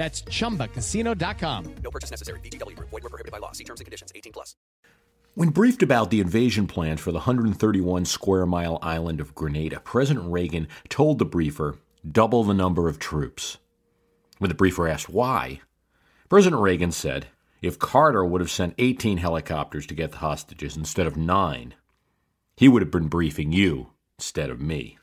That's chumbacasino.com. No purchase necessary. VGW Group. Void were prohibited by law. See terms and conditions. 18 plus. When briefed about the invasion plans for the 131 square mile island of Grenada, President Reagan told the briefer, double the number of troops. When the briefer asked why, President Reagan said, if Carter would have sent 18 helicopters to get the hostages instead of nine, he would have been briefing you instead of me.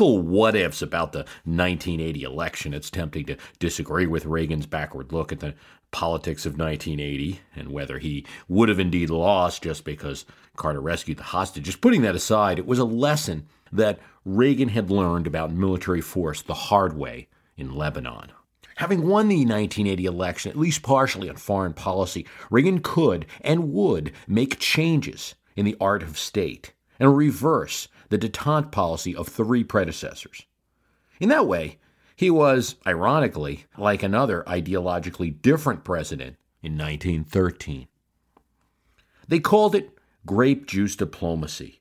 What ifs about the 1980 election. It's tempting to disagree with Reagan's backward look at the politics of 1980 and whether he would have indeed lost just because Carter rescued the hostages. Putting that aside, it was a lesson that Reagan had learned about military force the hard way in Lebanon. Having won the 1980 election, at least partially on foreign policy, Reagan could and would make changes in the art of state and reverse the detente policy of three predecessors. In that way, he was, ironically, like another ideologically different president in 1913. They called it grape juice diplomacy.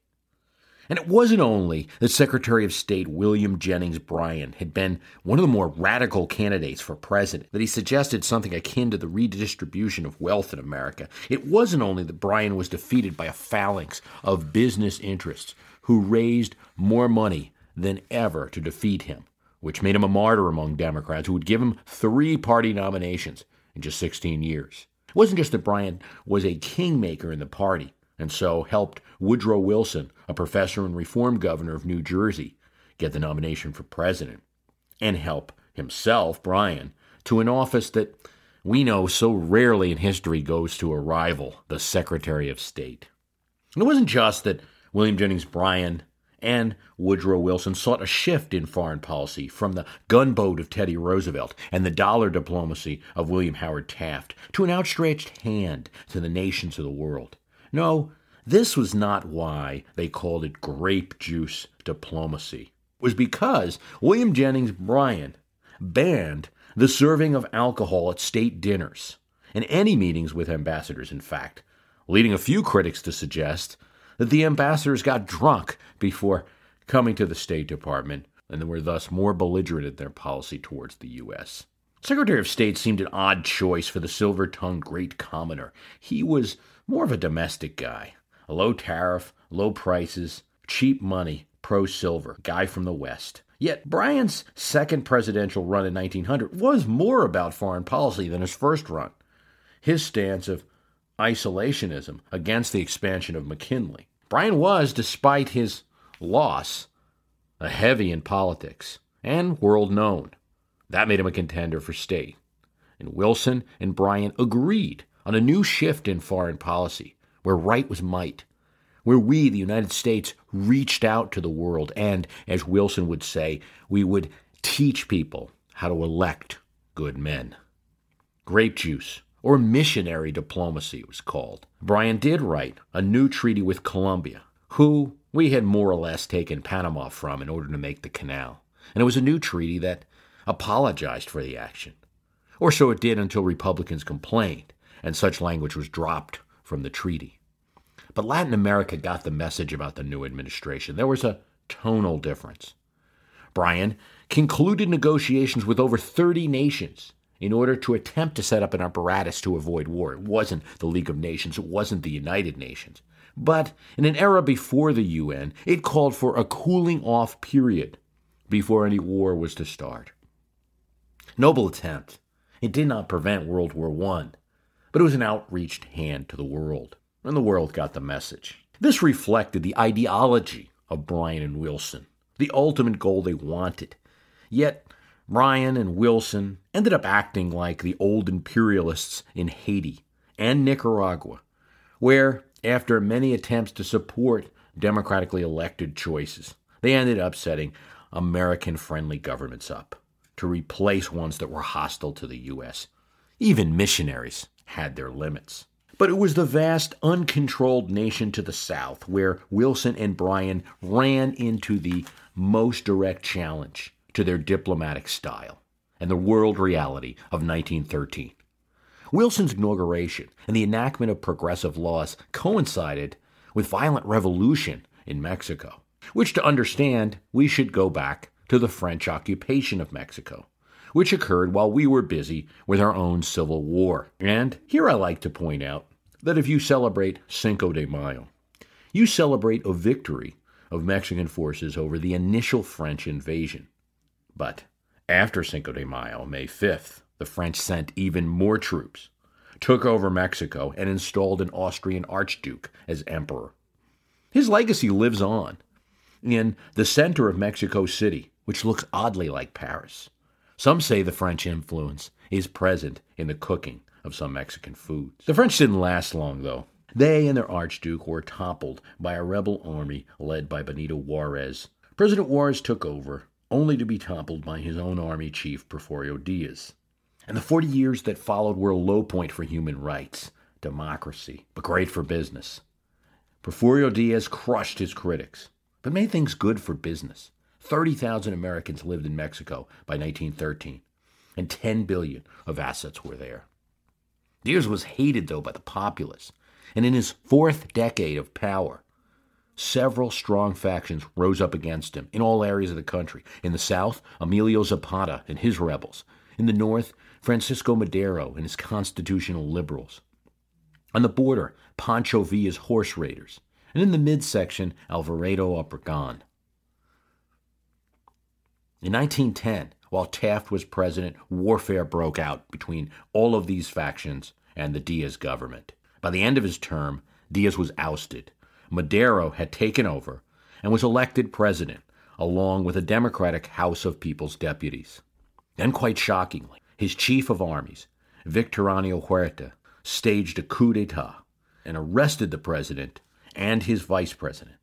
And it wasn't only that Secretary of State William Jennings Bryan had been one of the more radical candidates for president, that he suggested something akin to the redistribution of wealth in America. It wasn't only that Bryan was defeated by a phalanx of business interests who raised more money than ever to defeat him, which made him a martyr among Democrats who would give him three party nominations in just 16 years. It wasn't just that Bryan was a kingmaker in the party and so helped Woodrow Wilson, a professor and reform governor of New Jersey, get the nomination for president, and help himself, Bryan, to an office that we know so rarely in history goes to a rival, the Secretary of State. And it wasn't just that William Jennings Bryan and Woodrow Wilson sought a shift in foreign policy from the gunboat of Teddy Roosevelt and the dollar diplomacy of William Howard Taft to an outstretched hand to the nations of the world. No, this was not why they called it grape juice diplomacy. It was because William Jennings Bryan banned the serving of alcohol at state dinners and any meetings with ambassadors, in fact, leading a few critics to suggest that the ambassadors got drunk before coming to the State Department and were thus more belligerent in their policy towards the U.S. Secretary of State seemed an odd choice for the silver tongued great commoner. He was more of a domestic guy. A low tariff, low prices, cheap money, pro silver, guy from the West. Yet Bryan's second presidential run in 1900 was more about foreign policy than his first run. His stance of isolationism against the expansion of McKinley. Bryan was, despite his loss, a heavy in politics and world known. That made him a contender for state. And Wilson and Bryan agreed on a new shift in foreign policy where right was might, where we, the United States, reached out to the world, and, as Wilson would say, we would teach people how to elect good men. Grape juice, or missionary diplomacy, it was called. Bryan did write a new treaty with Colombia, who we had more or less taken Panama from in order to make the canal. And it was a new treaty that apologized for the action. Or so it did until Republicans complained, and such language was dropped from the treaty. But Latin America got the message about the new administration. There was a tonal difference. Bryan concluded negotiations with over 30 nations in order to attempt to set up an apparatus to avoid war. It wasn't the League of Nations, it wasn't the United Nations. But in an era before the UN, it called for a cooling off period before any war was to start. Noble attempt. It did not prevent World War I, but it was an outreached hand to the world, and the world got the message. This reflected the ideology of Bryan and Wilson, the ultimate goal they wanted. Yet, Bryan and Wilson ended up acting like the old imperialists in Haiti and Nicaragua, where, after many attempts to support democratically elected choices, they ended up setting American friendly governments up to replace ones that were hostile to the U.S. Even missionaries had their limits. But it was the vast, uncontrolled nation to the south where Wilson and Bryan ran into the most direct challenge to their diplomatic style and the world reality of 1913. Wilson's inauguration and the enactment of progressive laws coincided with violent revolution in Mexico, which to understand we should go back to the French occupation of Mexico, which occurred while we were busy with our own civil war. And here I like to point out that if you celebrate Cinco de Mayo, you celebrate a victory of Mexican forces over the initial French invasion. But after Cinco de Mayo, May 5th, the French sent even more troops, took over Mexico, and installed an Austrian archduke as emperor. His legacy lives on in the center of Mexico City, which looks oddly like Paris. Some say the French influence is present in the cooking of some Mexican foods. The French didn't last long, though. They and their archduke were toppled by a rebel army led by Benito Juarez. President Juarez took over only to be toppled by his own army chief, Porfirio Diaz. And the 40 years that followed were a low point for human rights, democracy, but great for business. Porfirio Diaz crushed his critics, but made things good for business. 30,000 Americans lived in Mexico by 1913, and 10 billion of assets were there. Diaz was hated, though, by the populace, and in his fourth decade of power, several strong factions rose up against him in all areas of the country. In the south, Emilio Zapata and his rebels. In the north, Francisco Madero and his constitutional liberals. On the border, Pancho Villa's horse raiders. And in the midsection, Alvarado Obregon. In 1910, while Taft was president, warfare broke out between all of these factions and the Diaz government. By the end of his term, Diaz was ousted Madero had taken over and was elected president, along with a Democratic House of People's Deputies. Then, quite shockingly, his chief of armies, Victoriano Huerta, staged a coup d'etat and arrested the president and his vice president.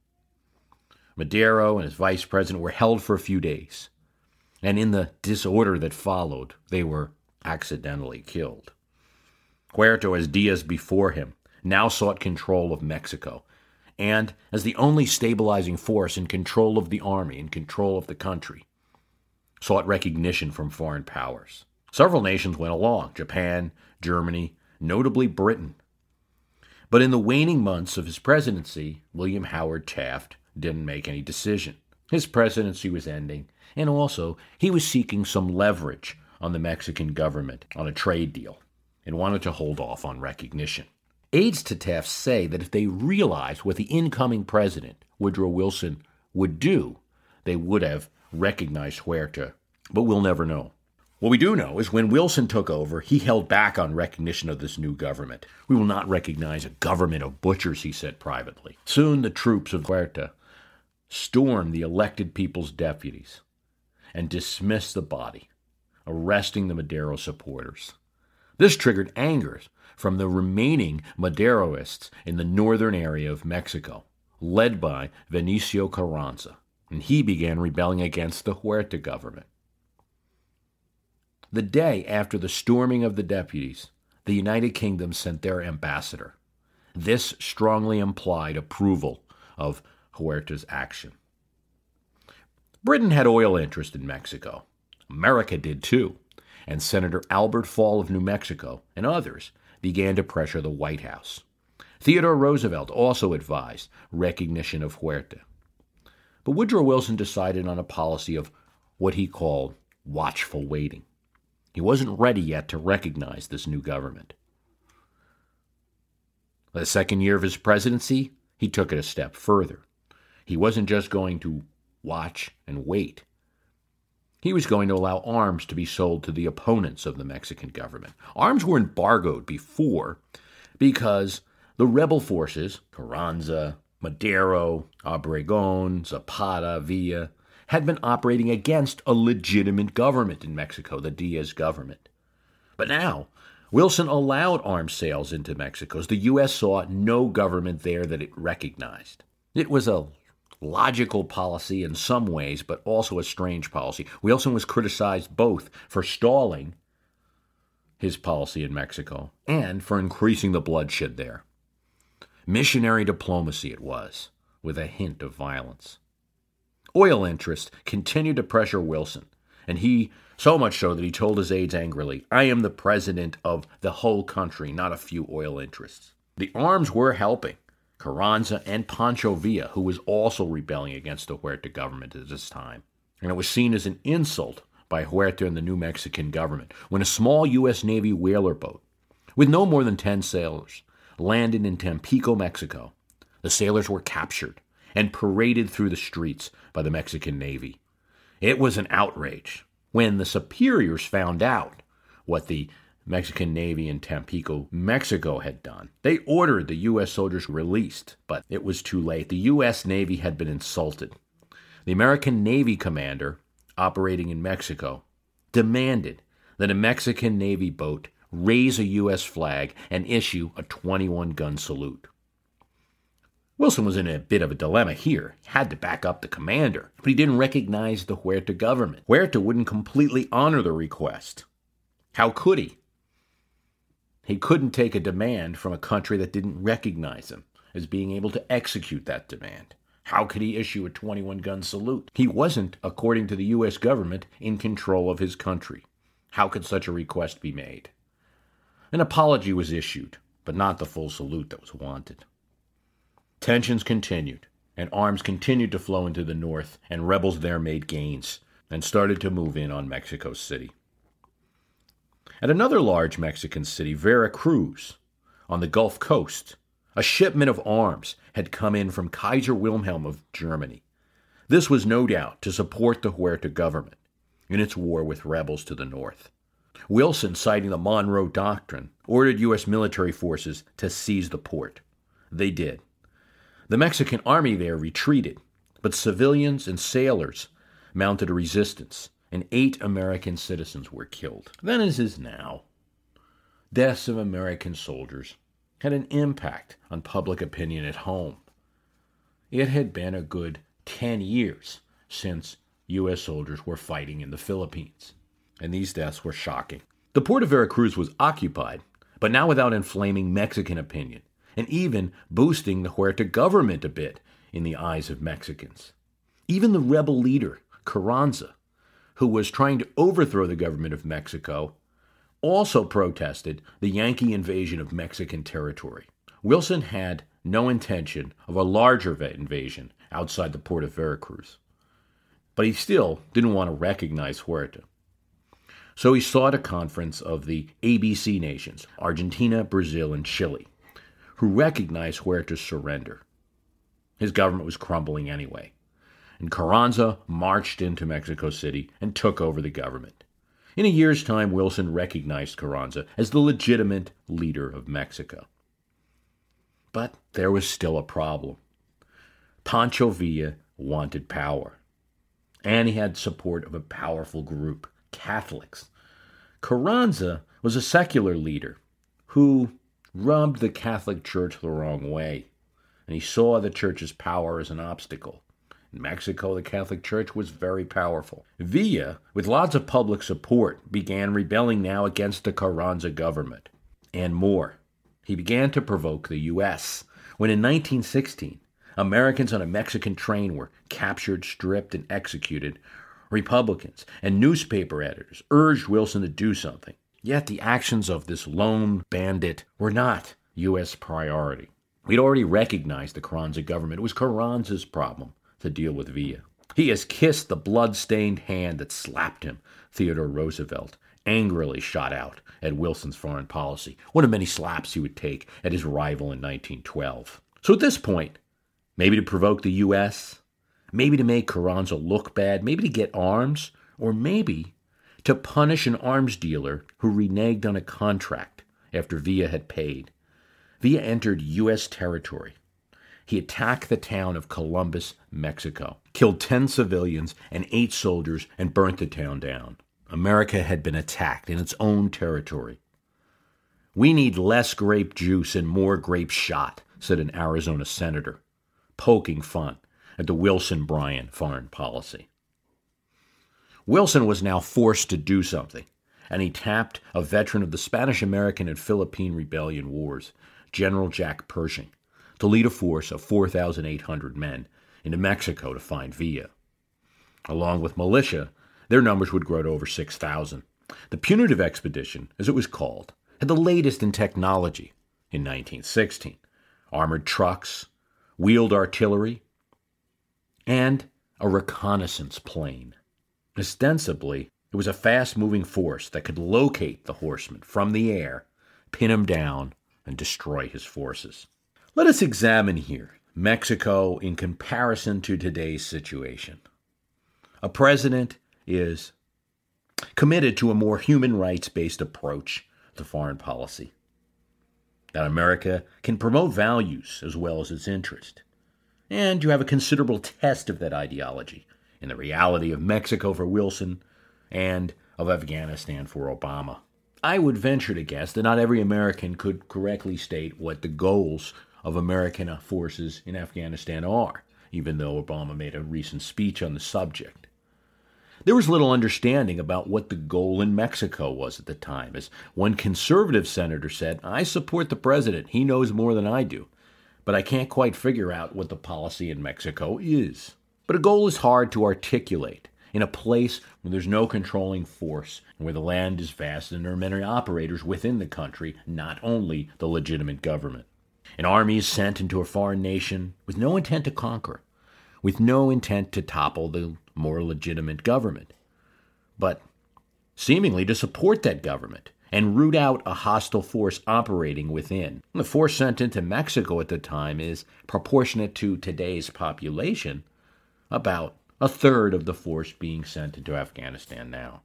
Madero and his vice president were held for a few days, and in the disorder that followed, they were accidentally killed. Huerta, as Diaz before him, now sought control of Mexico and as the only stabilizing force in control of the army and control of the country, sought recognition from foreign powers. Several nations went along Japan, Germany, notably Britain. But in the waning months of his presidency, William Howard Taft didn't make any decision. His presidency was ending, and also he was seeking some leverage on the Mexican government on a trade deal and wanted to hold off on recognition. Aides to Taft say that if they realized what the incoming president, Woodrow Wilson, would do, they would have recognized Huerta. But we'll never know. What we do know is when Wilson took over, he held back on recognition of this new government. We will not recognize a government of butchers, he said privately. Soon the troops of Huerta stormed the elected people's deputies and dismissed the body, arresting the Madero supporters. This triggered anger from the remaining Maderoists in the northern area of Mexico, led by Venicio Carranza, and he began rebelling against the Huerta government. The day after the storming of the deputies, the United Kingdom sent their ambassador. This strongly implied approval of Huerta's action. Britain had oil interest in Mexico. America did too, and Senator Albert Fall of New Mexico and others began to pressure the White House. Theodore Roosevelt also advised recognition of Huerta. But Woodrow Wilson decided on a policy of what he called watchful waiting. He wasn't ready yet to recognize this new government. The second year of his presidency, he took it a step further. He wasn't just going to watch and wait. He was going to allow arms to be sold to the opponents of the Mexican government. Arms were embargoed before because the rebel forces, Carranza, Madero, Obregon, Zapata, Villa, had been operating against a legitimate government in Mexico, the Diaz government. But now, Wilson allowed arms sales into Mexico the U.S. saw no government there that it recognized. It was a logical policy in some ways, but also a strange policy. Wilson was criticized both for stalling his policy in Mexico and for increasing the bloodshed there. Missionary diplomacy it was, with a hint of violence. Oil interests continued to pressure Wilson, and he so much so that he told his aides angrily, I am the president of the whole country, not a few oil interests. The arms were helping. Carranza and Pancho Villa, who was also rebelling against the Huerta government at this time. And it was seen as an insult by Huerta and the New Mexican government when a small U.S. Navy whaler boat, with no more than 10 sailors, landed in Tampico, Mexico. The sailors were captured and paraded through the streets by the Mexican Navy. It was an outrage. When the superiors found out what the Mexican Navy in Tampico, Mexico had done. They ordered the U.S. soldiers released, but it was too late. The U.S. Navy had been insulted. The American Navy commander, operating in Mexico, demanded that a Mexican Navy boat raise a U.S. flag and issue a 21 gun salute. Wilson was in a bit of a dilemma here. He had to back up the commander, but he didn't recognize the Huerta government. Huerta wouldn't completely honor the request. How could he? He couldn't take a demand from a country that didn't recognize him as being able to execute that demand. How could he issue a 21 gun salute? He wasn't, according to the U.S. government, in control of his country. How could such a request be made? An apology was issued, but not the full salute that was wanted. Tensions continued, and arms continued to flow into the north, and rebels there made gains and started to move in on Mexico City. At another large Mexican city, Veracruz, on the Gulf Coast, a shipment of arms had come in from Kaiser Wilhelm of Germany. This was no doubt to support the Huerta government in its war with rebels to the north. Wilson, citing the Monroe Doctrine, ordered U.S. military forces to seize the port. They did. The Mexican army there retreated, but civilians and sailors mounted a resistance, and eight American citizens were killed. Then, as is now, deaths of American soldiers had an impact on public opinion at home. It had been a good 10 years since U.S. soldiers were fighting in the Philippines, and these deaths were shocking. The port of Veracruz was occupied, but now without inflaming Mexican opinion, and even boosting the Huerta government a bit in the eyes of Mexicans. Even the rebel leader, Carranza, who was trying to overthrow the government of Mexico, also protested the Yankee invasion of Mexican territory. Wilson had no intention of a larger invasion outside the port of Veracruz, but he still didn't want to recognize Huerta. So he sought a conference of the ABC nations, Argentina, Brazil, and Chile, who recognized Huerta's surrender. His government was crumbling anyway and Carranza marched into Mexico City and took over the government. In a year's time, Wilson recognized Carranza as the legitimate leader of Mexico. But there was still a problem. Pancho Villa wanted power, and he had support of a powerful group, Catholics. Carranza was a secular leader who rubbed the Catholic Church the wrong way, and he saw the church's power as an obstacle. In Mexico, the Catholic Church was very powerful. Villa, with lots of public support, began rebelling now against the Carranza government. And more. He began to provoke the U.S. when in 1916, Americans on a Mexican train were captured, stripped, and executed. Republicans and newspaper editors urged Wilson to do something. Yet the actions of this lone bandit were not U.S. priority. We'd already recognized the Carranza government. It was Carranza's problem to deal with Villa. He has kissed the blood-stained hand that slapped him, Theodore Roosevelt angrily shot out at Wilson's foreign policy, one of many slaps he would take at his rival in 1912. So at this point, maybe to provoke the U.S., maybe to make Carranza look bad, maybe to get arms, or maybe to punish an arms dealer who reneged on a contract after Villa had paid. Villa entered U.S. territory he attacked the town of Columbus, Mexico, killed 10 civilians and 8 soldiers, and burnt the town down. America had been attacked in its own territory. We need less grape juice and more grape shot, said an Arizona senator, poking fun at the Wilson Bryan foreign policy. Wilson was now forced to do something, and he tapped a veteran of the Spanish American and Philippine Rebellion Wars, General Jack Pershing, to lead a force of 4,800 men into Mexico to find Villa. Along with militia, their numbers would grow to over 6,000. The punitive expedition, as it was called, had the latest in technology in 1916 armored trucks, wheeled artillery, and a reconnaissance plane. Ostensibly, it was a fast moving force that could locate the horseman from the air, pin him down, and destroy his forces. Let us examine here Mexico in comparison to today's situation. A president is committed to a more human rights based approach to foreign policy. That America can promote values as well as its interest. And you have a considerable test of that ideology in the reality of Mexico for Wilson and of Afghanistan for Obama. I would venture to guess that not every American could correctly state what the goals of American forces in Afghanistan are, even though Obama made a recent speech on the subject. There was little understanding about what the goal in Mexico was at the time, as one conservative senator said, I support the president. He knows more than I do, but I can't quite figure out what the policy in Mexico is. But a goal is hard to articulate in a place where there's no controlling force, where the land is vast and there are many operators within the country, not only the legitimate government. An army is sent into a foreign nation with no intent to conquer, with no intent to topple the more legitimate government, but seemingly to support that government and root out a hostile force operating within. The force sent into Mexico at the time is proportionate to today's population, about a third of the force being sent into Afghanistan now.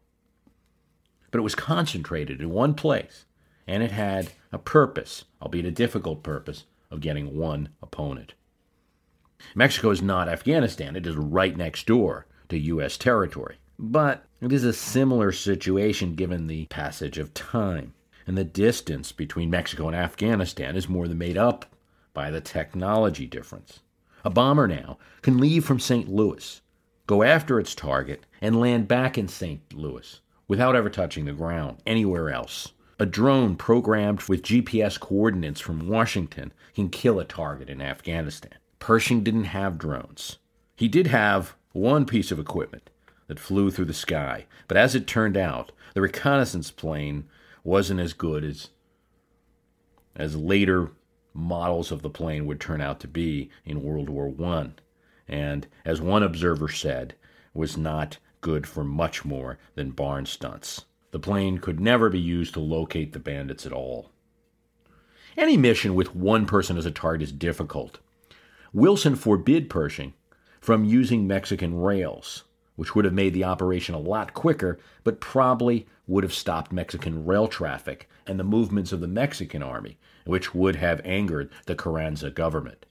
But it was concentrated in one place, and it had a purpose, albeit a difficult purpose, of getting one opponent. Mexico is not Afghanistan, it is right next door to U.S. territory. But it is a similar situation given the passage of time. And the distance between Mexico and Afghanistan is more than made up by the technology difference. A bomber now can leave from St. Louis, go after its target, and land back in St. Louis without ever touching the ground anywhere else. A drone programmed with GPS coordinates from Washington can kill a target in Afghanistan. Pershing didn't have drones. He did have one piece of equipment that flew through the sky, but as it turned out, the reconnaissance plane wasn't as good as as later models of the plane would turn out to be in World War I, and as one observer said, was not good for much more than barn stunts. The plane could never be used to locate the bandits at all. Any mission with one person as a target is difficult. Wilson forbid Pershing from using Mexican rails, which would have made the operation a lot quicker, but probably would have stopped Mexican rail traffic and the movements of the Mexican army, which would have angered the Carranza government.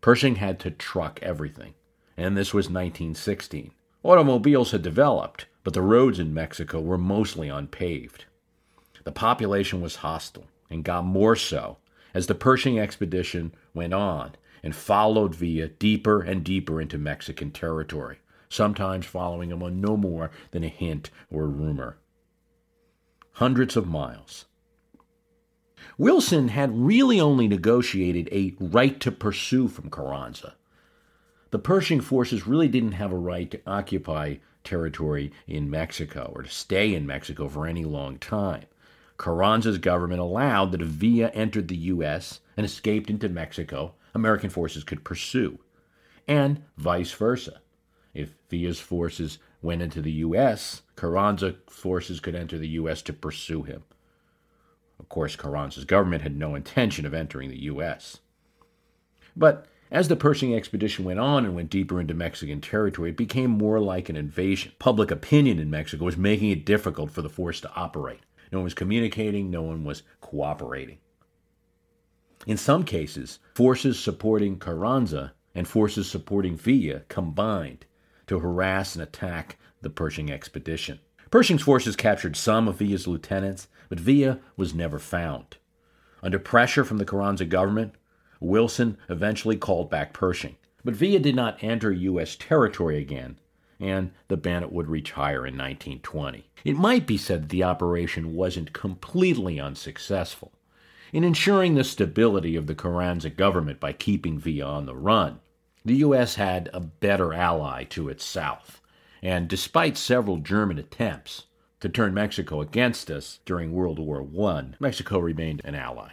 Pershing had to truck everything, and this was 1916. Automobiles had developed, but the roads in Mexico were mostly unpaved. The population was hostile, and got more so as the Pershing expedition went on and followed Villa deeper and deeper into Mexican territory, sometimes following him on no more than a hint or a rumor. Hundreds of miles. Wilson had really only negotiated a right to pursue from Carranza. The Pershing forces really didn't have a right to occupy territory in Mexico or to stay in Mexico for any long time. Carranza's government allowed that if Villa entered the U.S. and escaped into Mexico, American forces could pursue, and vice versa. If Villa's forces went into the U.S., Carranza's forces could enter the U.S. to pursue him. Of course, Carranza's government had no intention of entering the U.S. But as the Pershing expedition went on and went deeper into Mexican territory, it became more like an invasion. Public opinion in Mexico was making it difficult for the force to operate. No one was communicating, no one was cooperating. In some cases, forces supporting Carranza and forces supporting Villa combined to harass and attack the Pershing expedition. Pershing's forces captured some of Villa's lieutenants, but Villa was never found. Under pressure from the Carranza government, Wilson eventually called back Pershing. But Villa did not enter U.S. territory again, and the Bennett would retire in 1920. It might be said that the operation wasn't completely unsuccessful in ensuring the stability of the Carranza government by keeping Villa on the run. The U.S. had a better ally to its south, and despite several German attempts to turn Mexico against us during World War I, Mexico remained an ally.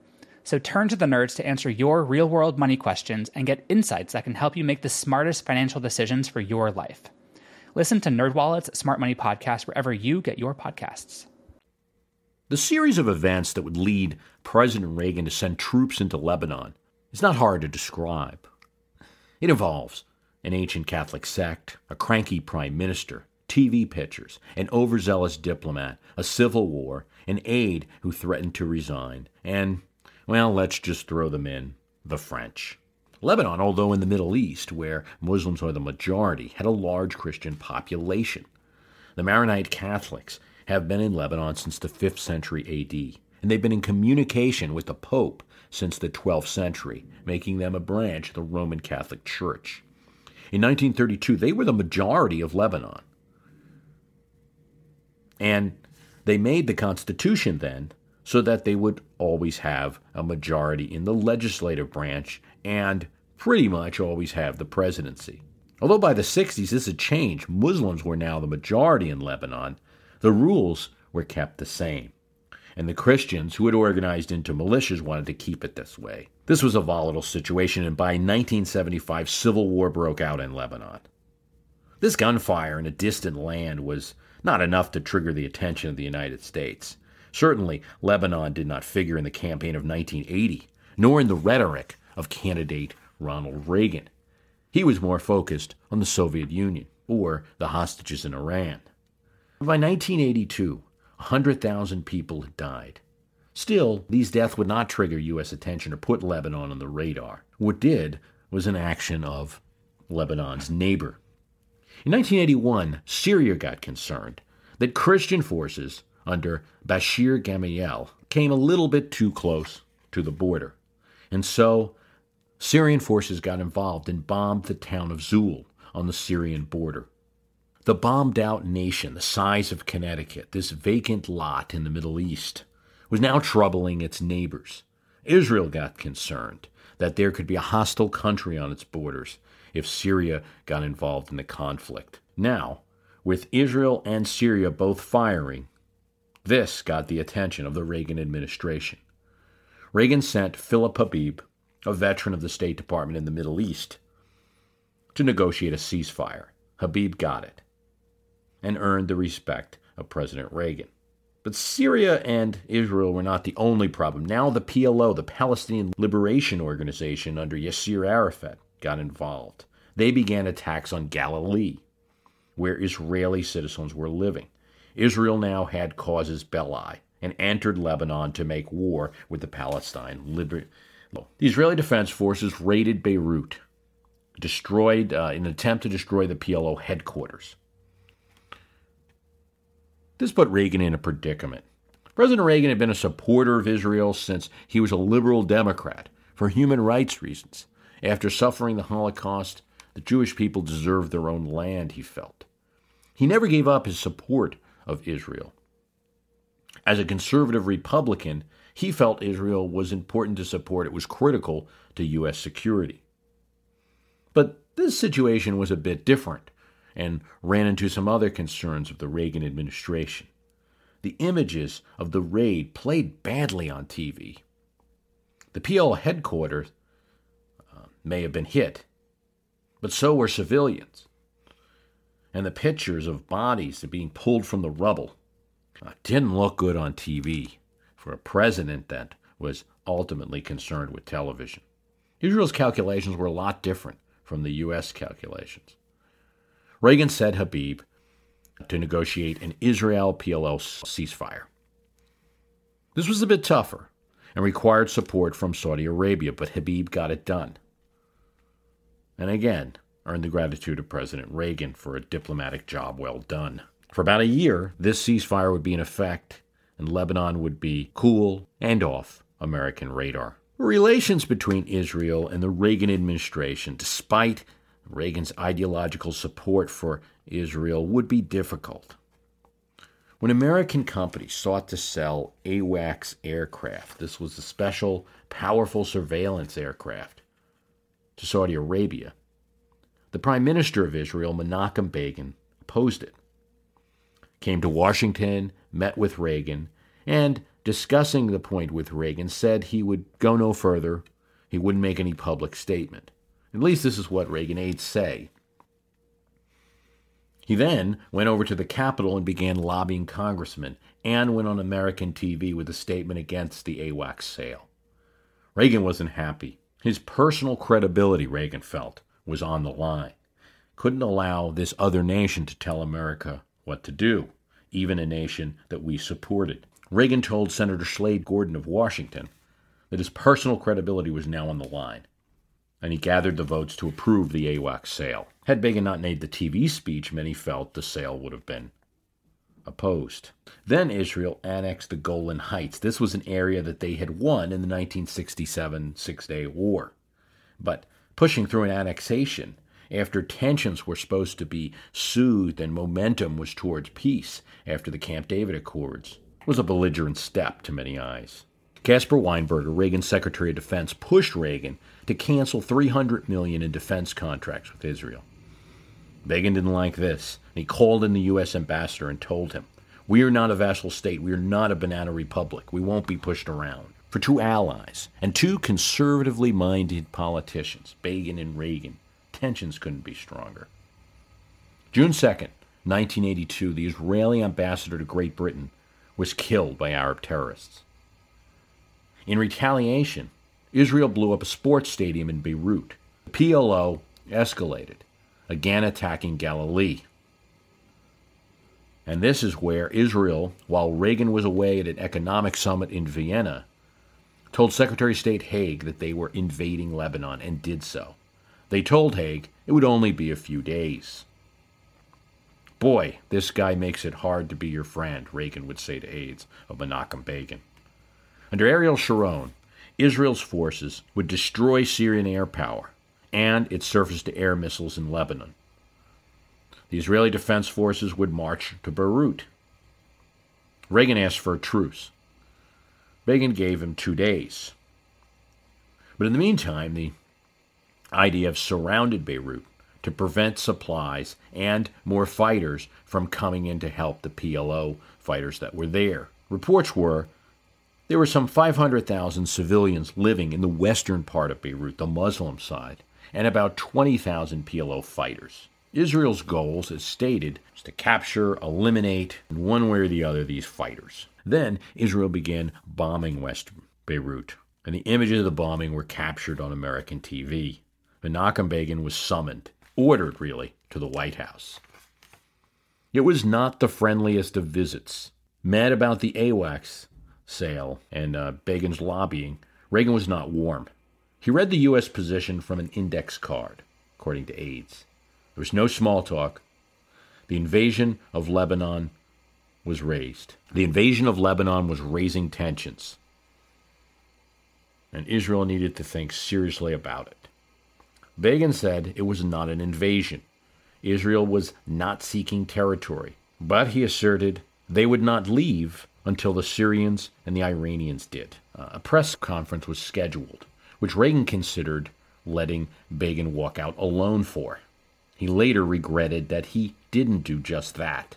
So turn to the nerds to answer your real world money questions and get insights that can help you make the smartest financial decisions for your life. Listen to NerdWallet's Smart Money Podcast wherever you get your podcasts. The series of events that would lead President Reagan to send troops into Lebanon is not hard to describe. It involves an ancient Catholic sect, a cranky prime minister, TV pitchers, an overzealous diplomat, a civil war, an aide who threatened to resign, and, well, let's just throw them in the French. Lebanon, although in the Middle East, where Muslims are the majority, had a large Christian population. The Maronite Catholics have been in Lebanon since the 5th century AD, and they've been in communication with the Pope since the 12th century, making them a branch of the Roman Catholic Church. In 1932, they were the majority of Lebanon. And they made the Constitution then so that they would always have a majority in the legislative branch and pretty much always have the presidency. Although by the 60s this had changed, Muslims were now the majority in Lebanon, the rules were kept the same. And the Christians, who had organized into militias, wanted to keep it this way. This was a volatile situation, and by 1975, civil war broke out in Lebanon. This gunfire in a distant land was not enough to trigger the attention of the United States. Certainly, Lebanon did not figure in the campaign of 1980, nor in the rhetoric of candidate Ronald Reagan. He was more focused on the Soviet Union or the hostages in Iran. By 1982, 100,000 people had died. Still, these deaths would not trigger U.S. attention or put Lebanon on the radar. What did was an action of Lebanon's neighbor. In 1981, Syria got concerned that Christian forces under Bashir Gemayel came a little bit too close to the border. And so Syrian forces got involved and bombed the town of Zul on the Syrian border. The bombed out nation, the size of Connecticut, this vacant lot in the Middle East, was now troubling its neighbors. Israel got concerned that there could be a hostile country on its borders if Syria got involved in the conflict. Now, with Israel and Syria both firing, this got the attention of the Reagan administration. Reagan sent Philip Habib, a veteran of the State Department in the Middle East, to negotiate a ceasefire. Habib got it and earned the respect of President Reagan. But Syria and Israel were not the only problem. Now the PLO, the Palestinian Liberation Organization under Yasser Arafat, got involved. They began attacks on Galilee, where Israeli citizens were living. Israel now had casus belli and entered Lebanon to make war with the Palestine Liber- the Israeli Defense Forces raided Beirut, destroyed uh, in an attempt to destroy the PLO headquarters. This put Reagan in a predicament. President Reagan had been a supporter of Israel since he was a liberal Democrat for human rights reasons. After suffering the Holocaust, the Jewish people deserved their own land, he felt. He never gave up his support of Israel. As a conservative Republican, he felt Israel was important to support. It was critical to U.S. security. But this situation was a bit different and ran into some other concerns of the Reagan administration. The images of the raid played badly on TV. The PL headquarters uh, may have been hit, but so were civilians. And the pictures of bodies being pulled from the rubble uh, didn't look good on TV for a president that was ultimately concerned with television. Israel's calculations were a lot different from the U.S. calculations. Reagan said Habib to negotiate an Israel PLO ceasefire. This was a bit tougher and required support from Saudi Arabia, but Habib got it done. And again, earned the gratitude of President Reagan for a diplomatic job well done. For about a year, this ceasefire would be in effect, and Lebanon would be cool and off American radar. Relations between Israel and the Reagan administration, despite Reagan's ideological support for Israel, would be difficult. When American companies sought to sell AWACS aircraft, this was a special, powerful surveillance aircraft, to Saudi Arabia, the Prime Minister of Israel, Menachem Begin, opposed it. Came to Washington, met with Reagan, and discussing the point with Reagan, said he would go no further. He wouldn't make any public statement. At least this is what Reagan aides say. He then went over to the Capitol and began lobbying congressmen and went on American TV with a statement against the AWACS sale. Reagan wasn't happy. His personal credibility, Reagan felt, was on the line. Couldn't allow this other nation to tell America what to do, even a nation that we supported. Reagan told Senator Slade Gorton of Washington that his personal credibility was now on the line, and he gathered the votes to approve the AWACS sale. Had Begin not made the TV speech, many felt the sale would have been opposed. Then Israel annexed the Golan Heights. This was an area that they had won in the 1967 Six Day War. But pushing through an annexation after tensions were supposed to be soothed and momentum was towards peace after the Camp David Accords was a belligerent step to many eyes. Caspar Weinberger, Reagan's Secretary of Defense, pushed Reagan to cancel 300 million in defense contracts with Israel. Begin didn't like this, and he called in the U.S. ambassador and told him, "We are not a vassal state. We are not a banana republic. We won't be pushed around." For two allies and two conservatively minded politicians, Begin and Reagan, tensions couldn't be stronger. June 2nd, 1982, the Israeli ambassador to Great Britain was killed by Arab terrorists. In retaliation, Israel blew up a sports stadium in Beirut. The PLO escalated, again attacking Galilee. And this is where Israel, while Reagan was away at an economic summit in Vienna, told Secretary of State Haig that they were invading Lebanon and did so. They told Haig it would only be a few days. Boy, this guy makes it hard to be your friend, Reagan would say to aides of Menachem Begin. Under Ariel Sharon, Israel's forces would destroy Syrian air power and its surface to air missiles in Lebanon. The Israeli Defense Forces would march to Beirut. Reagan asked for a truce. Begin gave him two days. But in the meantime, the IDF surrounded Beirut to prevent supplies and more fighters from coming in to help the PLO fighters that were there. Reports were there were some 500,000 civilians living in the western part of Beirut, the Muslim side, and about 20,000 PLO fighters. Israel's goals, as stated, was to capture, eliminate, in one way or the other, these fighters. Then Israel began bombing West Beirut, and the images of the bombing were captured on American TV. Menachem Begin was summoned ordered, really, to the White House. It was not the friendliest of visits. Mad about the AWACS sale and uh, Begin's lobbying, Reagan was not warm. He read the U.S. position from an index card, according to aides. There was no small talk. The invasion of Lebanon was raised. The invasion of Lebanon was raising tensions. And Israel needed to think seriously about it. Begin said it was not an invasion. Israel was not seeking territory. But he asserted they would not leave until the Syrians and the Iranians did. Uh, a press conference was scheduled, which Reagan considered letting Begin walk out alone for. He later regretted that he didn't do just that.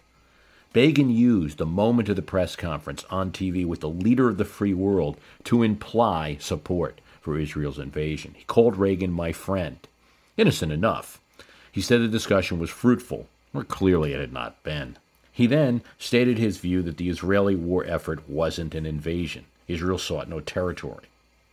Begin used the moment of the press conference on TV with the leader of the free world to imply support for Israel's invasion. He called Reagan my friend. Innocent enough. He said the discussion was fruitful, or clearly it had not been. He then stated his view that the Israeli war effort wasn't an invasion. Israel sought no territory.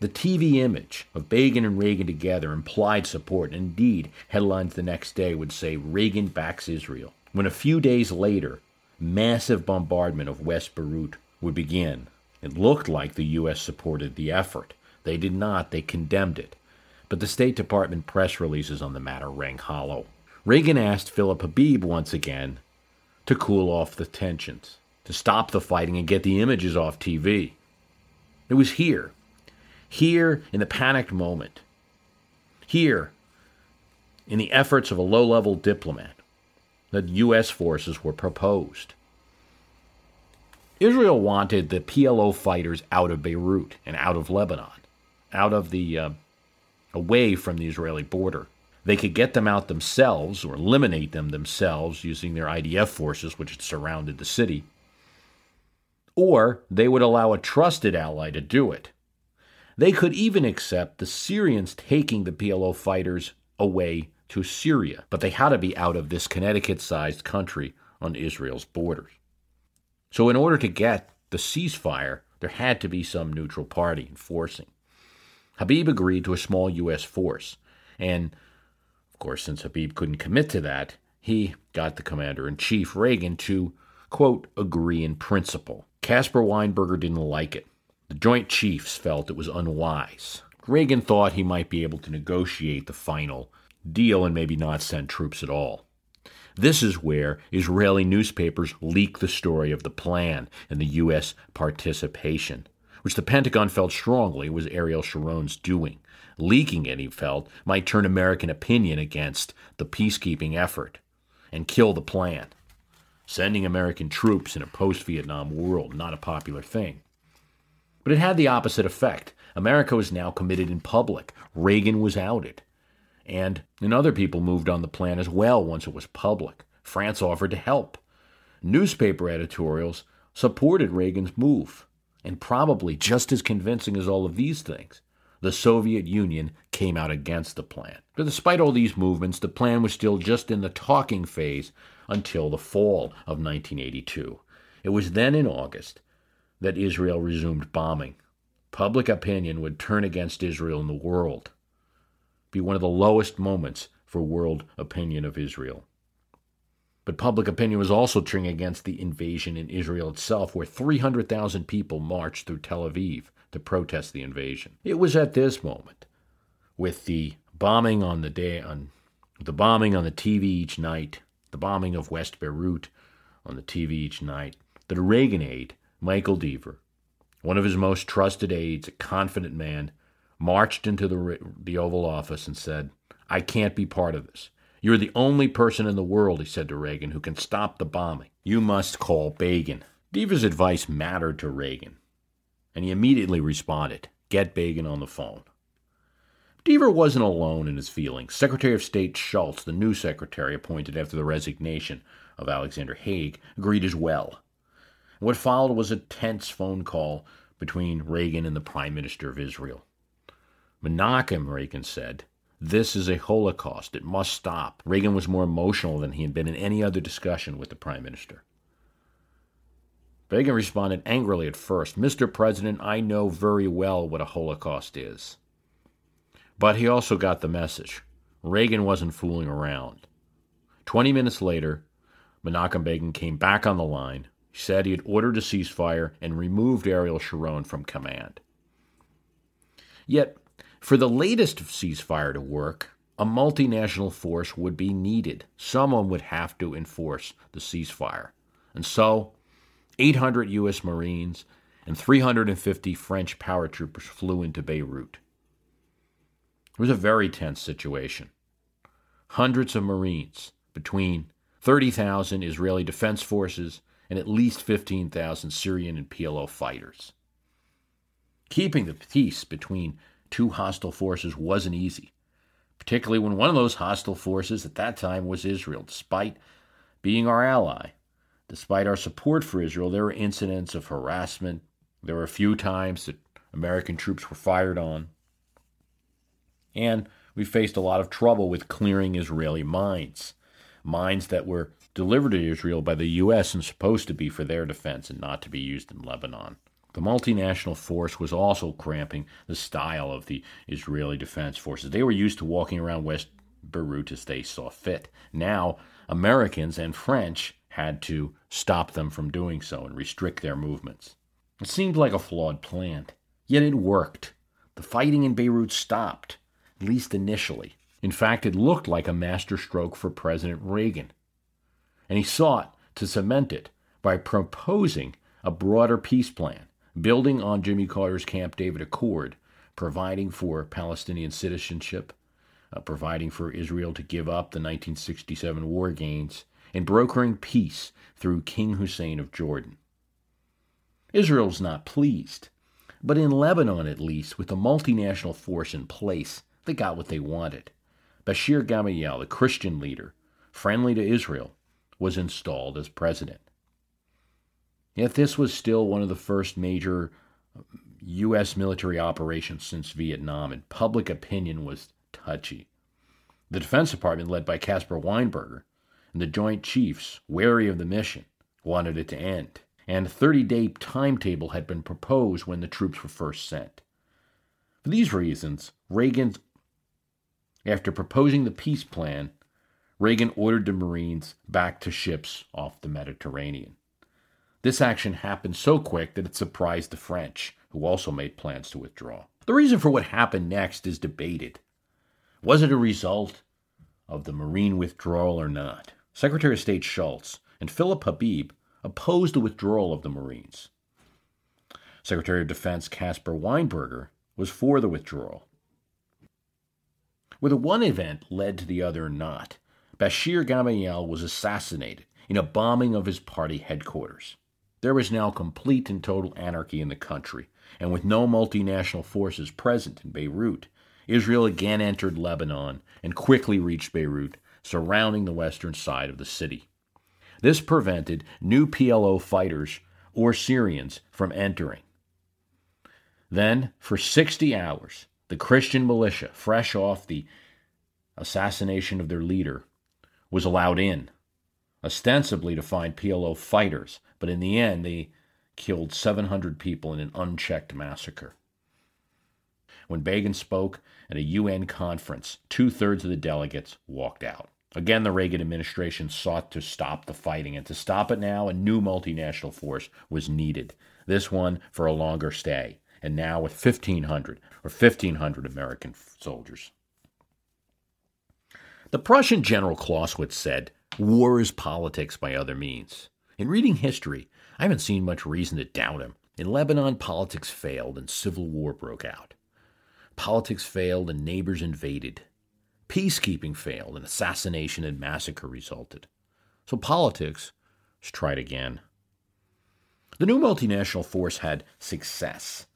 The TV image of Begin and Reagan together implied support. Indeed, headlines the next day would say Reagan backs Israel. When a few days later, massive bombardment of West Beirut would begin, it looked like the U.S. supported the effort. They did not, they condemned it. But the State Department press releases on the matter rang hollow. Reagan asked Philip Habib once again to cool off the tensions, to stop the fighting and get the images off TV. It was here, here in the panicked moment, here in the efforts of a low level diplomat, that U.S. forces were proposed. Israel wanted the PLO fighters out of Beirut and out of Lebanon, out of the, uh, away from the Israeli border. They could get them out themselves or eliminate them themselves using their IDF forces, which had surrounded the city. Or they would allow a trusted ally to do it. They could even accept the Syrians taking the PLO fighters away to Syria, but they had to be out of this Connecticut sized country on Israel's borders. So, in order to get the ceasefire, there had to be some neutral party enforcing. Habib agreed to a small U.S. force, and of course, since Habib couldn't commit to that, he got the commander in chief, Reagan, to, quote, agree in principle. Caspar Weinberger didn't like it. The Joint Chiefs felt it was unwise. Reagan thought he might be able to negotiate the final deal and maybe not send troops at all. This is where Israeli newspapers leak the story of the plan and the U.S. participation, which the Pentagon felt strongly was Ariel Sharon's doing. Leaking it, he felt, might turn American opinion against the peacekeeping effort and kill the plan. Sending American troops in a post Vietnam world, not a popular thing. But it had the opposite effect. America was now committed in public. Reagan was outed. And, and other people moved on the plan as well once it was public. France offered to help. Newspaper editorials supported Reagan's move. And probably just as convincing as all of these things, the Soviet Union came out against the plan. But despite all these movements, the plan was still just in the talking phase until the fall of 1982. It was then in August that Israel resumed bombing. Public opinion would turn against Israel in the world, be one of the lowest moments for world opinion of Israel. But public opinion was also turning against the invasion in Israel itself, where 300,000 people marched through Tel Aviv to protest the invasion. It was at this moment, with the bombing on the day on the bombing on the TV each night, the bombing of West Beirut on the TV each night, that Reagan aide Michael Deaver, one of his most trusted aides, a confident man, marched into the, the Oval Office and said, I can't be part of this. You're the only person in the world, he said to Reagan, who can stop the bombing. You must call Begin. Deaver's advice mattered to Reagan, and he immediately responded, Get Begin on the phone. Deaver wasn't alone in his feelings. Secretary of State Shultz, the new secretary appointed after the resignation of Alexander Haig, agreed as well. What followed was a tense phone call between Reagan and the Prime Minister of Israel. Menachem, Reagan said, this is a Holocaust. It must stop. Reagan was more emotional than he had been in any other discussion with the Prime Minister. Reagan responded angrily at first Mr. President, I know very well what a Holocaust is. But he also got the message. Reagan wasn't fooling around. Twenty minutes later, Menachem Begin came back on the line said he had ordered a ceasefire and removed Ariel Sharon from command. Yet, for the latest ceasefire to work, a multinational force would be needed. Someone would have to enforce the ceasefire. And so, 800 U.S. Marines and 350 French paratroopers flew into Beirut. It was a very tense situation. Hundreds of Marines, between 30,000 Israeli Defense Forces and at least 15,000 Syrian and PLO fighters. Keeping the peace between two hostile forces wasn't easy, particularly when one of those hostile forces at that time was Israel, despite being our ally. Despite our support for Israel, there were incidents of harassment. There were a few times that American troops were fired on. And we faced a lot of trouble with clearing Israeli mines, mines that were delivered to Israel by the U.S. and supposed to be for their defense and not to be used in Lebanon. The multinational force was also cramping the style of the Israeli Defense Forces. They were used to walking around West Beirut as they saw fit. Now, Americans and French had to stop them from doing so and restrict their movements. It seemed like a flawed plan, yet it worked. The fighting in Beirut stopped, at least initially. In fact, it looked like a masterstroke for President Reagan. And he sought to cement it by proposing a broader peace plan building on Jimmy Carter's Camp David Accord, providing for Palestinian citizenship, uh, providing for Israel to give up the 1967 war gains, and brokering peace through King Hussein of Jordan. Israel's not pleased, but in Lebanon at least, with the multinational force in place, they got what they wanted. Bashir Gemayel, the Christian leader, friendly to Israel, was installed as president. Yet this was still one of the first major um, U.S. military operations since Vietnam, and public opinion was touchy. The Defense Department, led by Caspar Weinberger, and the Joint Chiefs, wary of the mission, wanted it to end, and a 30 day timetable had been proposed when the troops were first sent. For these reasons, Reagan, after proposing the peace plan, Reagan ordered the Marines back to ships off the Mediterranean. This action happened so quick that it surprised the French, who also made plans to withdraw. The reason for what happened next is debated. Was it a result of the Marine withdrawal or not? Secretary of State Shultz and Philip Habib opposed the withdrawal of the Marines. Secretary of Defense Caspar Weinberger was for the withdrawal. Whether one event led to the other or not, Bashir Gemayel was assassinated in a bombing of his party headquarters. There was now complete and total anarchy in the country, and with no multinational forces present in Beirut, Israel again entered Lebanon and quickly reached Beirut, surrounding the western side of the city. This prevented new PLO fighters or Syrians from entering. Then, for 60 hours, the Christian militia, fresh off the assassination of their leader, was allowed in, ostensibly to find PLO fighters but in the end, they killed 700 people in an unchecked massacre. When Begin spoke at a UN conference, two thirds of the delegates walked out. Again, the Reagan administration sought to stop the fighting, and to stop it now, a new multinational force was needed. This one for a longer stay, and now with 1,500 or 1,500 American soldiers. The Prussian General Clausewitz said, War is politics by other means. In reading history, I haven't seen much reason to doubt him. In Lebanon, politics failed and civil war broke out. Politics failed and neighbors invaded. Peacekeeping failed and assassination and massacre resulted. So politics was tried again. The new multinational force had success.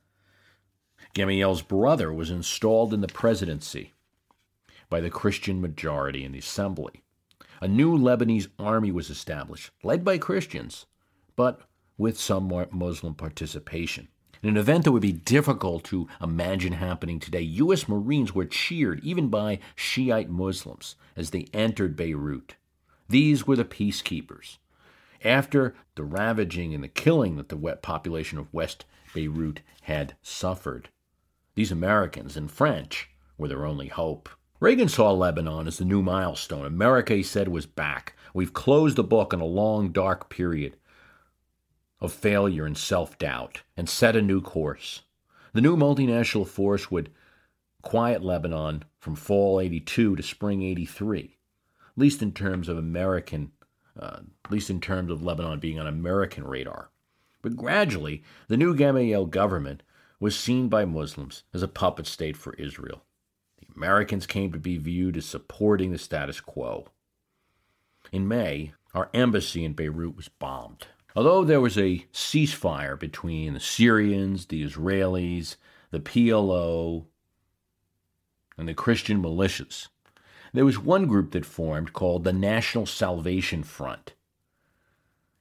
Gemayel's brother was installed in the presidency by the Christian majority in the assembly a new Lebanese army was established, led by Christians, but with some Muslim participation. In an event that would be difficult to imagine happening today, U.S. Marines were cheered even by Shiite Muslims as they entered Beirut. These were the peacekeepers. After the ravaging and the killing that the wet population of West Beirut had suffered, these Americans and French were their only hope. Reagan saw Lebanon as the new milestone. America, he said, was back. We've closed the book on a long, dark period. of failure and self doubt and set a new course. The new multinational force would quiet Lebanon from fall 82 to spring 83, at least in terms of American, uh, at least in terms of Lebanon being on American radar. But gradually, the new Gemayel government was seen by Muslims as a puppet state for Israel. Americans came to be viewed as supporting the status quo. In May, our embassy in Beirut was bombed. Although there was a ceasefire between the Syrians, the Israelis, the PLO, and the Christian militias, there was one group that formed called the National Salvation Front,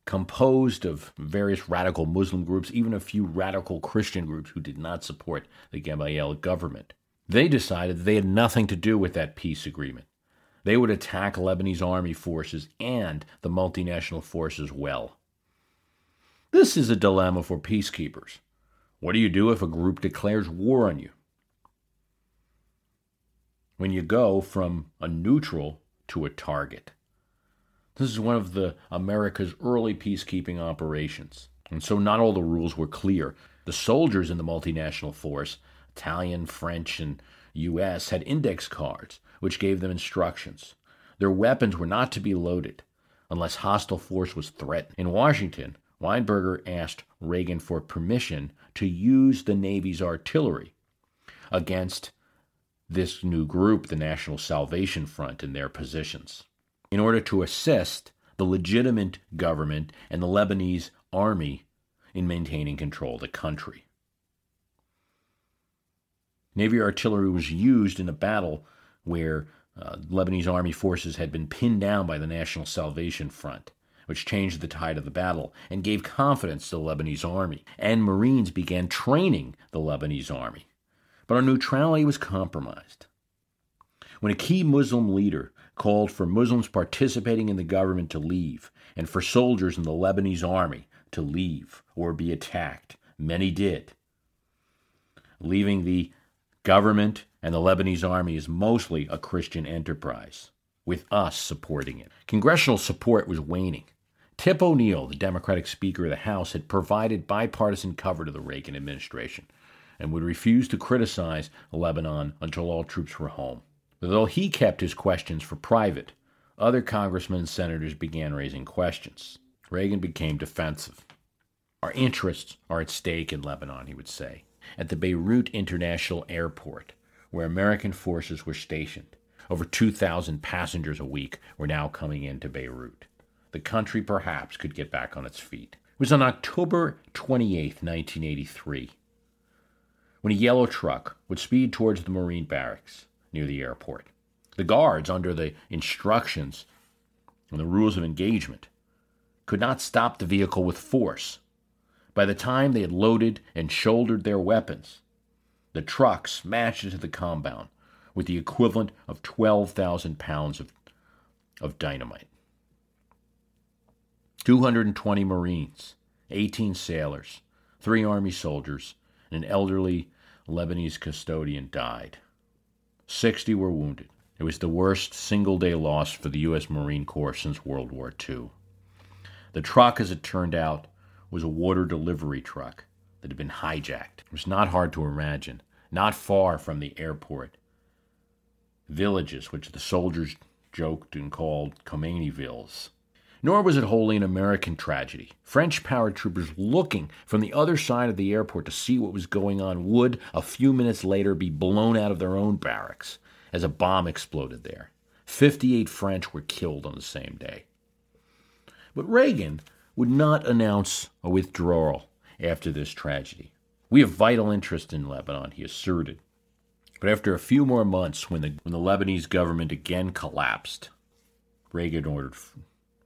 composed of various radical Muslim groups, even a few radical Christian groups who did not support the Gemayel government. They decided that they had nothing to do with that peace agreement. They would attack Lebanese army forces and the multinational forces well. This is a dilemma for peacekeepers. What do you do if a group declares war on you? When you go from a neutral to a target. This is one of the America's early peacekeeping operations. And so not all the rules were clear. The soldiers in the multinational force, Italian, French, and US, had index cards which gave them instructions. Their weapons were not to be loaded unless hostile force was threatened. In Washington, Weinberger asked Reagan for permission to use the Navy's artillery against this new group, the National Salvation Front, in their positions in order to assist the legitimate government and the Lebanese army in maintaining control of the country. Navy artillery was used in a battle where uh, Lebanese army forces had been pinned down by the National Salvation Front, which changed the tide of the battle and gave confidence to the Lebanese army. And Marines began training the Lebanese army. But our neutrality was compromised. When a key Muslim leader called for Muslims participating in the government to leave and for soldiers in the Lebanese army to leave or be attacked. Many did. Leaving the government and the Lebanese army is mostly a Christian enterprise, with us supporting it. Congressional support was waning. Tip O'Neill, the Democratic Speaker of the House, had provided bipartisan cover to the Reagan administration and would refuse to criticize Lebanon until all troops were home. Though he kept his questions for private, other congressmen and senators began raising questions. Reagan became defensive. Our interests are at stake in Lebanon, he would say. At the Beirut International Airport, where American forces were stationed, over 2,000 passengers a week were now coming into Beirut. The country perhaps could get back on its feet. It was on October 28, 1983, when a yellow truck would speed towards the Marine barracks near the airport. The guards, under the instructions and the rules of engagement, could not stop the vehicle with force. By the time they had loaded and shouldered their weapons, the truck smashed into the compound with the equivalent of 12,000 pounds of, of dynamite. 220 Marines, 18 sailors, three Army soldiers, and an elderly Lebanese custodian died. 60 were wounded. It was the worst single day loss for the U.S. Marine Corps since World War II. The truck, as it turned out, was a water delivery truck that had been hijacked. It was not hard to imagine. Not far from the airport, villages which the soldiers joked and called Khomeinivilles. Nor was it wholly an American tragedy. French paratroopers looking from the other side of the airport to see what was going on would, a few minutes later, be blown out of their own barracks as a bomb exploded there. 58 French were killed on the same day. But Reagan would not announce a withdrawal after this tragedy. We have vital interest in Lebanon, he asserted. But after a few more months, when the, when the Lebanese government again collapsed, Reagan ordered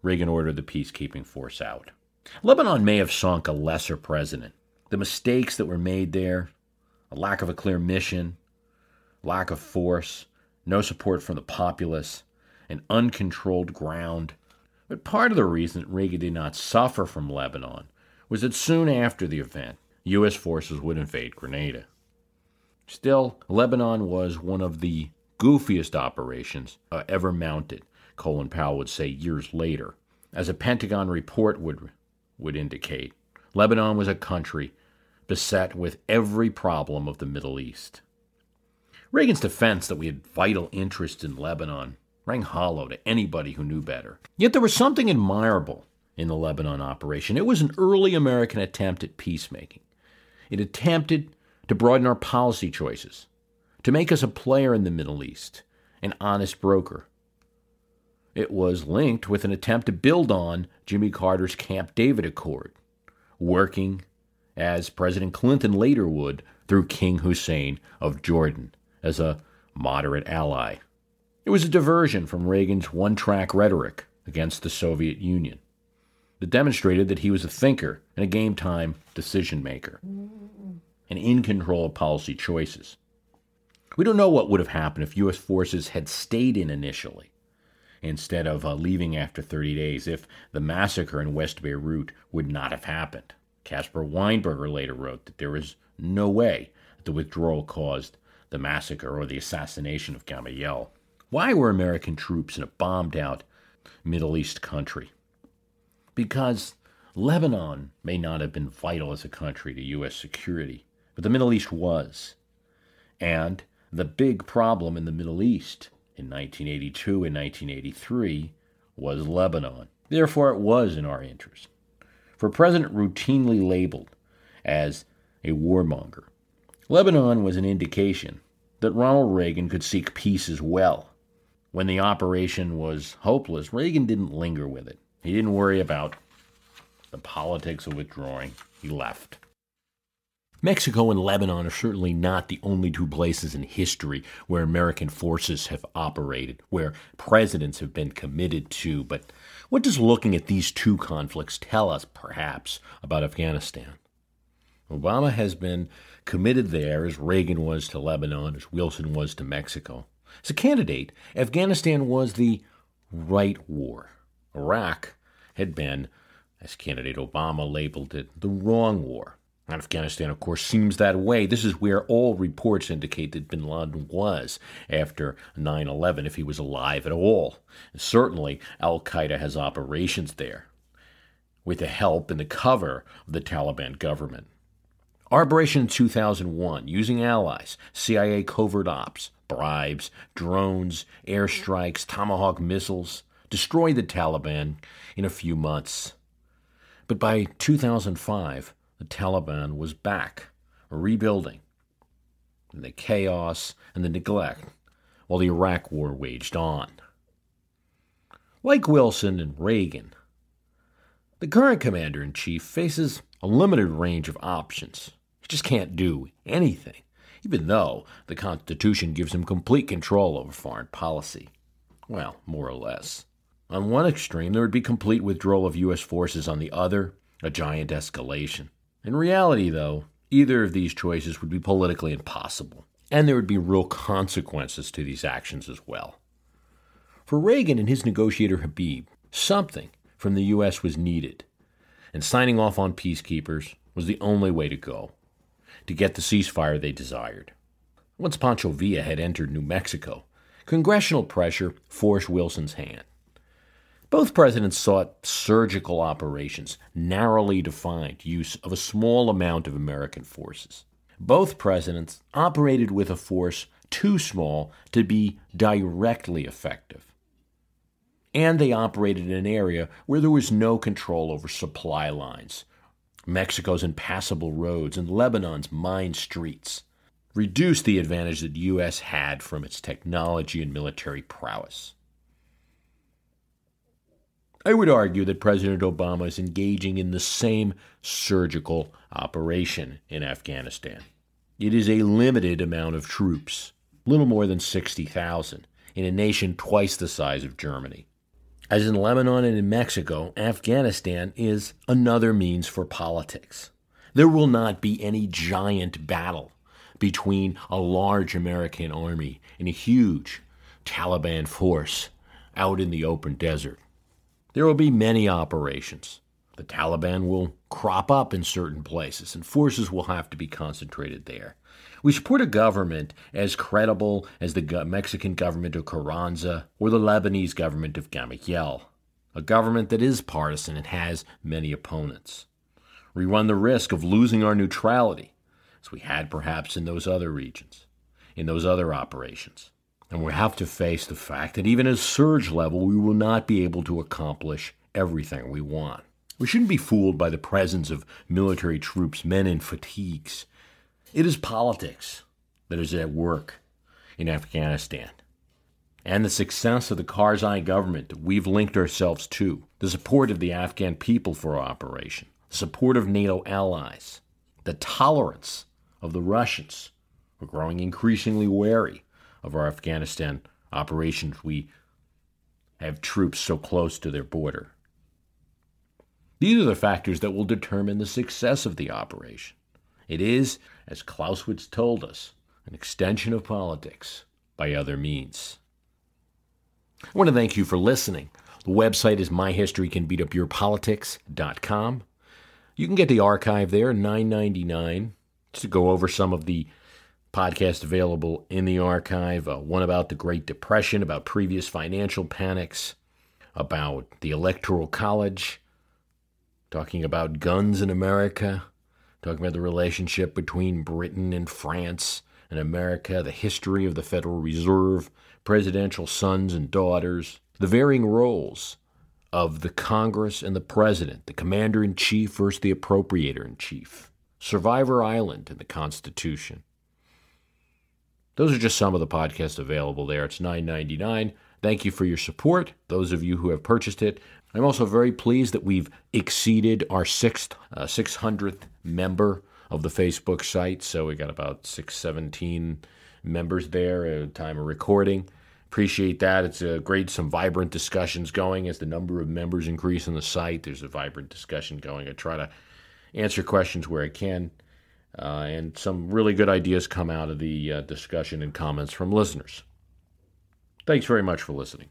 Reagan ordered the peacekeeping force out. Lebanon may have sunk a lesser president. The mistakes that were made there, a lack of a clear mission, lack of force, no support from the populace, an uncontrolled ground. But part of the reason Reagan did not suffer from Lebanon was that soon after the event, U.S. forces would invade Grenada. Still, Lebanon was one of the goofiest operations uh, ever mounted Colin Powell would say years later. As a Pentagon report would, would indicate, Lebanon was a country beset with every problem of the Middle East. Reagan's defense that we had vital interest in Lebanon rang hollow to anybody who knew better. Yet there was something admirable in the Lebanon operation. It was an early American attempt at peacemaking. It attempted to broaden our policy choices, to make us a player in the Middle East, an honest broker. It was linked with an attempt to build on Jimmy Carter's Camp David Accord, working as President Clinton later would through King Hussein of Jordan as a moderate ally. It was a diversion from Reagan's one track rhetoric against the Soviet Union that demonstrated that he was a thinker and a game time decision maker and in control of policy choices. We don't know what would have happened if U.S. forces had stayed in initially instead of uh, leaving after 30 days, if the massacre in West Beirut would not have happened. Caspar Weinberger later wrote that there is no way that the withdrawal caused the massacre or the assassination of Gemayel. Why were American troops in a bombed out Middle East country? Because Lebanon may not have been vital as a country to U.S. security, but the Middle East was. And the big problem in the Middle East in 1982 and 1983 was Lebanon. Therefore, it was in our interest. For president routinely labeled as a warmonger, Lebanon was an indication that Ronald Reagan could seek peace as well. When the operation was hopeless, Reagan didn't linger with it. He didn't worry about the politics of withdrawing. He left. Mexico and Lebanon are certainly not the only two places in history where American forces have operated, where presidents have been committed to. But what does looking at these two conflicts tell us, perhaps, about Afghanistan? Obama has been committed there as Reagan was to Lebanon, as Wilson was to Mexico. As a candidate, Afghanistan was the right war. Iraq had been, as candidate Obama labeled it, the wrong war. And Afghanistan, of course, seems that way. This is where all reports indicate that bin Laden was after 9 11, if he was alive at all. And certainly, Al Qaeda has operations there with the help and the cover of the Taliban government. Operation 2001, using allies, CIA covert ops, bribes, drones, airstrikes, Tomahawk missiles, destroyed the Taliban in a few months. But by 2005, the Taliban was back, rebuilding, and the chaos and the neglect while the Iraq War waged on. Like Wilson and Reagan, the current commander in chief faces a limited range of options He just can't do anything, even though the Constitution gives him complete control over foreign policy. Well, more or less. On one extreme, there would be complete withdrawal of U.S. forces, on the other, a giant escalation. In reality, though, either of these choices would be politically impossible, and there would be real consequences to these actions as well. For Reagan and his negotiator Habib, something from the U.S. was needed, and signing off on peacekeepers was the only way to go to get the ceasefire they desired. Once Pancho Villa had entered New Mexico, congressional pressure forced Wilson's hand. Both presidents sought surgical operations, narrowly defined use of a small amount of American forces. Both presidents operated with a force too small to be directly effective. And they operated in an area where there was no control over supply lines, Mexico's impassable roads, and Lebanon's mined streets reduced the advantage that the U.S. had from its technology and military prowess. I would argue that President Obama is engaging in the same surgical operation in Afghanistan. It is a limited amount of troops, little more than 60,000, in a nation twice the size of Germany. As in Lebanon and in Mexico, Afghanistan is another means for politics. There will not be any giant battle between a large American army and a huge Taliban force out in the open desert. There will be many operations. The Taliban will crop up in certain places, and forces will have to be concentrated there. We support a government as credible as the Mexican government of Carranza or the Lebanese government of Gemayel, a government that is partisan and has many opponents. We run the risk of losing our neutrality, as we had perhaps in those other regions, in those other operations. And we have to face the fact that even at surge level, we will not be able to accomplish everything we want. We shouldn't be fooled by the presence of military troops, men in fatigues. It is politics that is at work in Afghanistan. And the success of the Karzai government that we've linked ourselves to, the support of the Afghan people for our operation, the support of NATO allies, the tolerance of the Russians, who are growing increasingly wary of our Afghanistan operations. We have troops so close to their border. These are the factors that will determine the success of the operation. It is, as Clausewitz told us, an extension of politics by other means. I want to thank you for listening. The website is myhistorycanbeatupyourpolitics.com. You can get the archive there, $9.99, to go over some of the podcasts available in the archive. Uh, one about the Great Depression, about previous financial panics, about the Electoral College, talking about guns in America, talking about the relationship between Britain and France and America, the history of the Federal Reserve, presidential sons and daughters, the varying roles of the Congress and the President, the Commander in Chief versus the Appropriator in Chief, Survivor Island and the Constitution. Those are just some of the podcasts available there. It's $9.99. Thank you for your support, those of you who have purchased it. I'm also very pleased that we've exceeded our sixth, uh, 600th member of the Facebook site. So we got about 617 members there at the time of recording. Appreciate that. It's a great, some vibrant discussions going as the number of members increase on the site. There's a vibrant discussion going. I try to answer questions where I can, uh, and some really good ideas come out of the uh, discussion and comments from listeners. Thanks very much for listening.